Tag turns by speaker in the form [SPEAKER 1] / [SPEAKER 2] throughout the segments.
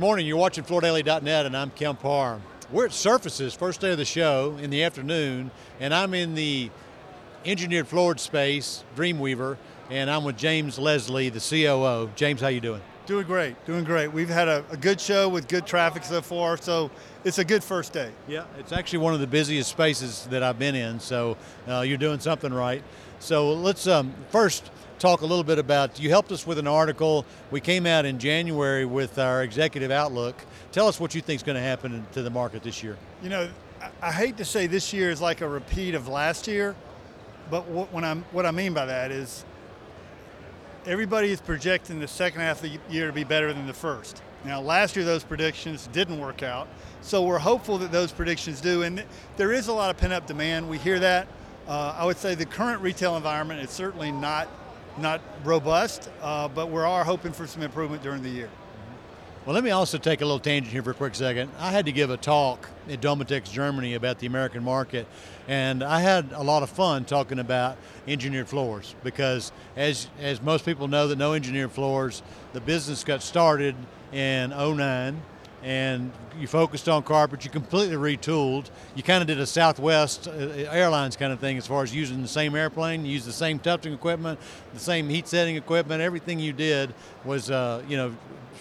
[SPEAKER 1] morning. You're watching FloorDaily.net, and I'm Kemp Harr. We're at Surfaces, first day of the show in the afternoon, and I'm in the engineered floored space, Dreamweaver, and I'm with James Lesslie, the COO. James, how you doing?
[SPEAKER 2] Doing great, doing great. We've had a, a, good show with good traffic so far, so it's a good first day.
[SPEAKER 1] Yeah, it's actually one of the busiest spaces that I've been in, so uh, you're doing something right. So let's um, first talk a little bit about, you helped us with an article. We came out in January with our executive outlook. Tell us what you think is going to happen to the market this year.
[SPEAKER 2] You know, I hate to say this year is like a repeat of last year, but what, when I'm, what I mean by that is everybody is projecting the second half of the year to be better than the first. Now, last year those predictions didn't work out, so we're hopeful that those predictions do. And there is a lot of pent up demand. We hear that. Uh, I would say the current retail environment is certainly not not robust, uh, but we are hoping for some improvement during the year.
[SPEAKER 1] Well, let me also take a little tangent here for a quick second. I had to give a talk at Domotex Germany about the American market, and I had a lot of fun talking about engineered floors because, as as most people know that know engineered floors, the business got started in 09 and you focused on carpet. You completely retooled. You kind of did a Southwest uh, Airlines kind of thing as far as using the same airplane. You used the same tufting equipment, the same heat setting equipment. Everything you did was, uh, you know,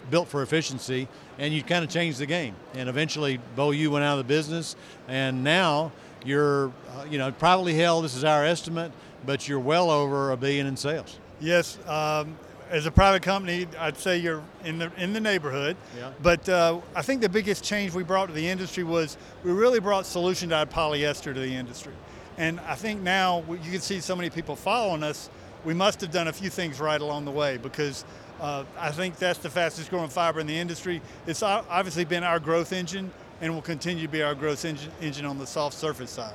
[SPEAKER 1] built for efficiency, and you kind of changed the game. And eventually, Beaulieu went out of the business, and now you're, uh, you know, privately held. This is our estimate, but you're well over a billion in sales.
[SPEAKER 2] Yes. Um, as a private company, I'd say you're in the in the neighborhood. Yeah. But uh, I think the biggest change we brought to the industry was we really brought solution dyed polyester to the industry, and I think now you can see so many people following us. We must have done a few things right along the way because uh, I think that's the fastest growing fiber in the industry. It's obviously been our growth engine and will continue to be our growth engine, engine on the soft surface side.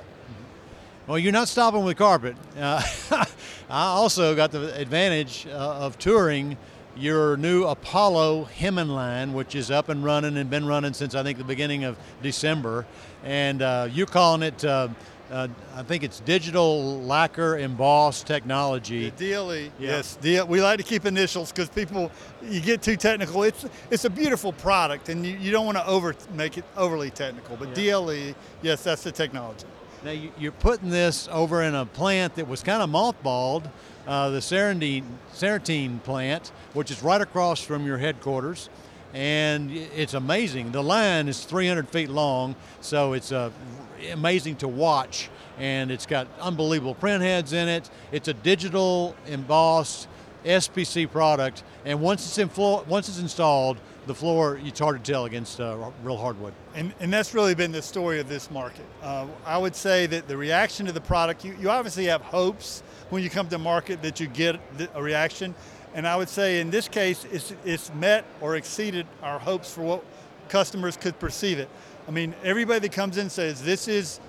[SPEAKER 1] Well, you're not stopping with carpet. Uh, I also got the advantage uh, of touring your new Apollo Hemming line, which is up and running and been running since I think the beginning of December. And uh, you're calling it, uh, uh, I think it's digital lacquer embossed technology.
[SPEAKER 2] The DLE, yeah. yes. we like to keep initials because people, you get too technical. It's it's a beautiful product, and you, you don't want to over make it overly technical. But yeah. DLE, yes, that's the technology.
[SPEAKER 1] Now you're putting this over in a plant that was kind of mothballed, uh, the Serentine plant, which is right across from your headquarters. And it's amazing. The line is 300 feet long, so it's uh, amazing to watch. And it's got unbelievable print heads in it. It's a digital embossed SPC product, and once it's in floor, once it's installed, the floor it's hard to tell against uh, real hardwood.
[SPEAKER 2] And, and that's really been the story of this market. Uh, I would say that the reaction to the product, you, you obviously have hopes when you come to market that you get a reaction, and I would say in this case, it's, it's met or exceeded our hopes for what customers could perceive it. I mean, everybody that comes in says this is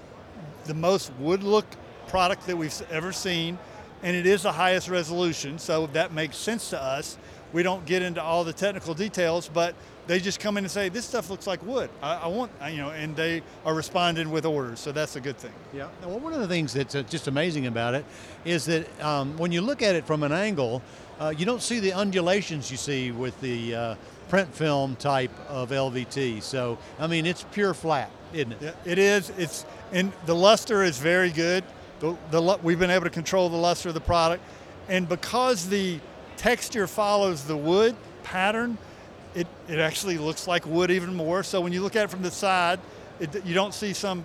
[SPEAKER 2] the most wood look product that we've ever seen and it is the highest resolution, so that makes sense to us. We don't get into all the technical details, but they just come in and say, "This stuff looks like wood. I, I want," you know, and they are responding with orders. So that's a good thing.
[SPEAKER 1] Yeah. Well, one of the things that's uh, just amazing about it is that um, when you look at it from an angle, uh, you don't see the undulations you see with the uh, print film type of LVT. So I mean, it's pure flat, isn't it?
[SPEAKER 2] Yeah, it is. It's and the luster is very good. The, the, we've been able to control the luster of the product. And because the texture follows the wood pattern, it, it actually looks like wood even more. So when you look at it from the side, it, you don't see some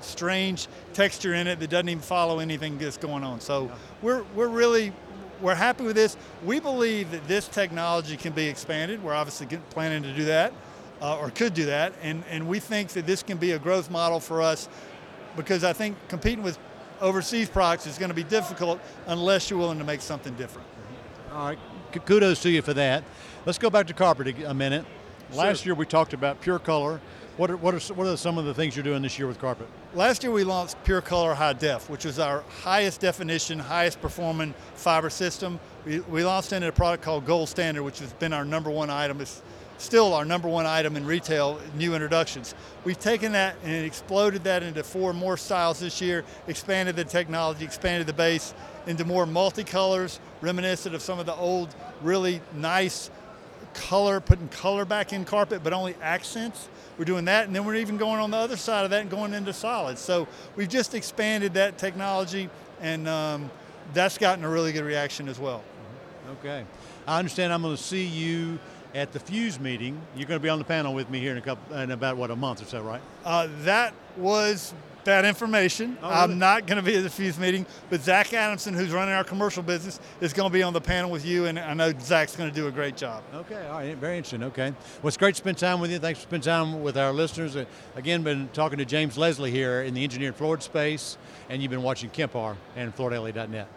[SPEAKER 2] strange texture in it that doesn't even follow anything that's going on. So we're, we're really we're happy with this. We believe that this technology can be expanded. We're obviously planning to do that, uh, or could do that, and and we think that this can be a growth model for us, because I think competing with overseas products is going to be difficult unless you're willing to make something different.
[SPEAKER 1] All right, kudos to you for that. Let's go back to carpet a minute. Last sure. year we talked about pure color. What are, what, are, what are some of the things you're doing this year with carpet?
[SPEAKER 2] Last year we launched Pure Color High Def, which is our highest definition, highest performing fiber system. We, we launched into a product called Gold Standard, which has been our number one item. It's still our number one item in retail, new introductions. We've taken that and exploded that into four more styles this year, expanded the technology, expanded the base into more multicolors, reminiscent of some of the old, really nice color, putting color back in carpet, but only accents. We're doing that, and then we're even going on the other side of that and going into solids. So we've just expanded that technology, and um, that's gotten a really good reaction as well.
[SPEAKER 1] Okay. I understand I'm going to see you at the Fuse meeting. You're going to be on the panel with me here in a couple, in about what a month or so, right?
[SPEAKER 2] Uh, that was bad information.
[SPEAKER 1] Oh,
[SPEAKER 2] I'm not going to be at the Fuse meeting, but Zach Adamson, who's running our commercial business, is going to be on the panel with you, and I know Zach's going to do a great job.
[SPEAKER 1] Okay, all right, very interesting. Okay, well, it's great to spend time with you. Thanks for spending time with our listeners. Uh, again, been talking to James Lesslie here in the engineered floored space, and you've been watching Kemp Harr and FloorDaily.net.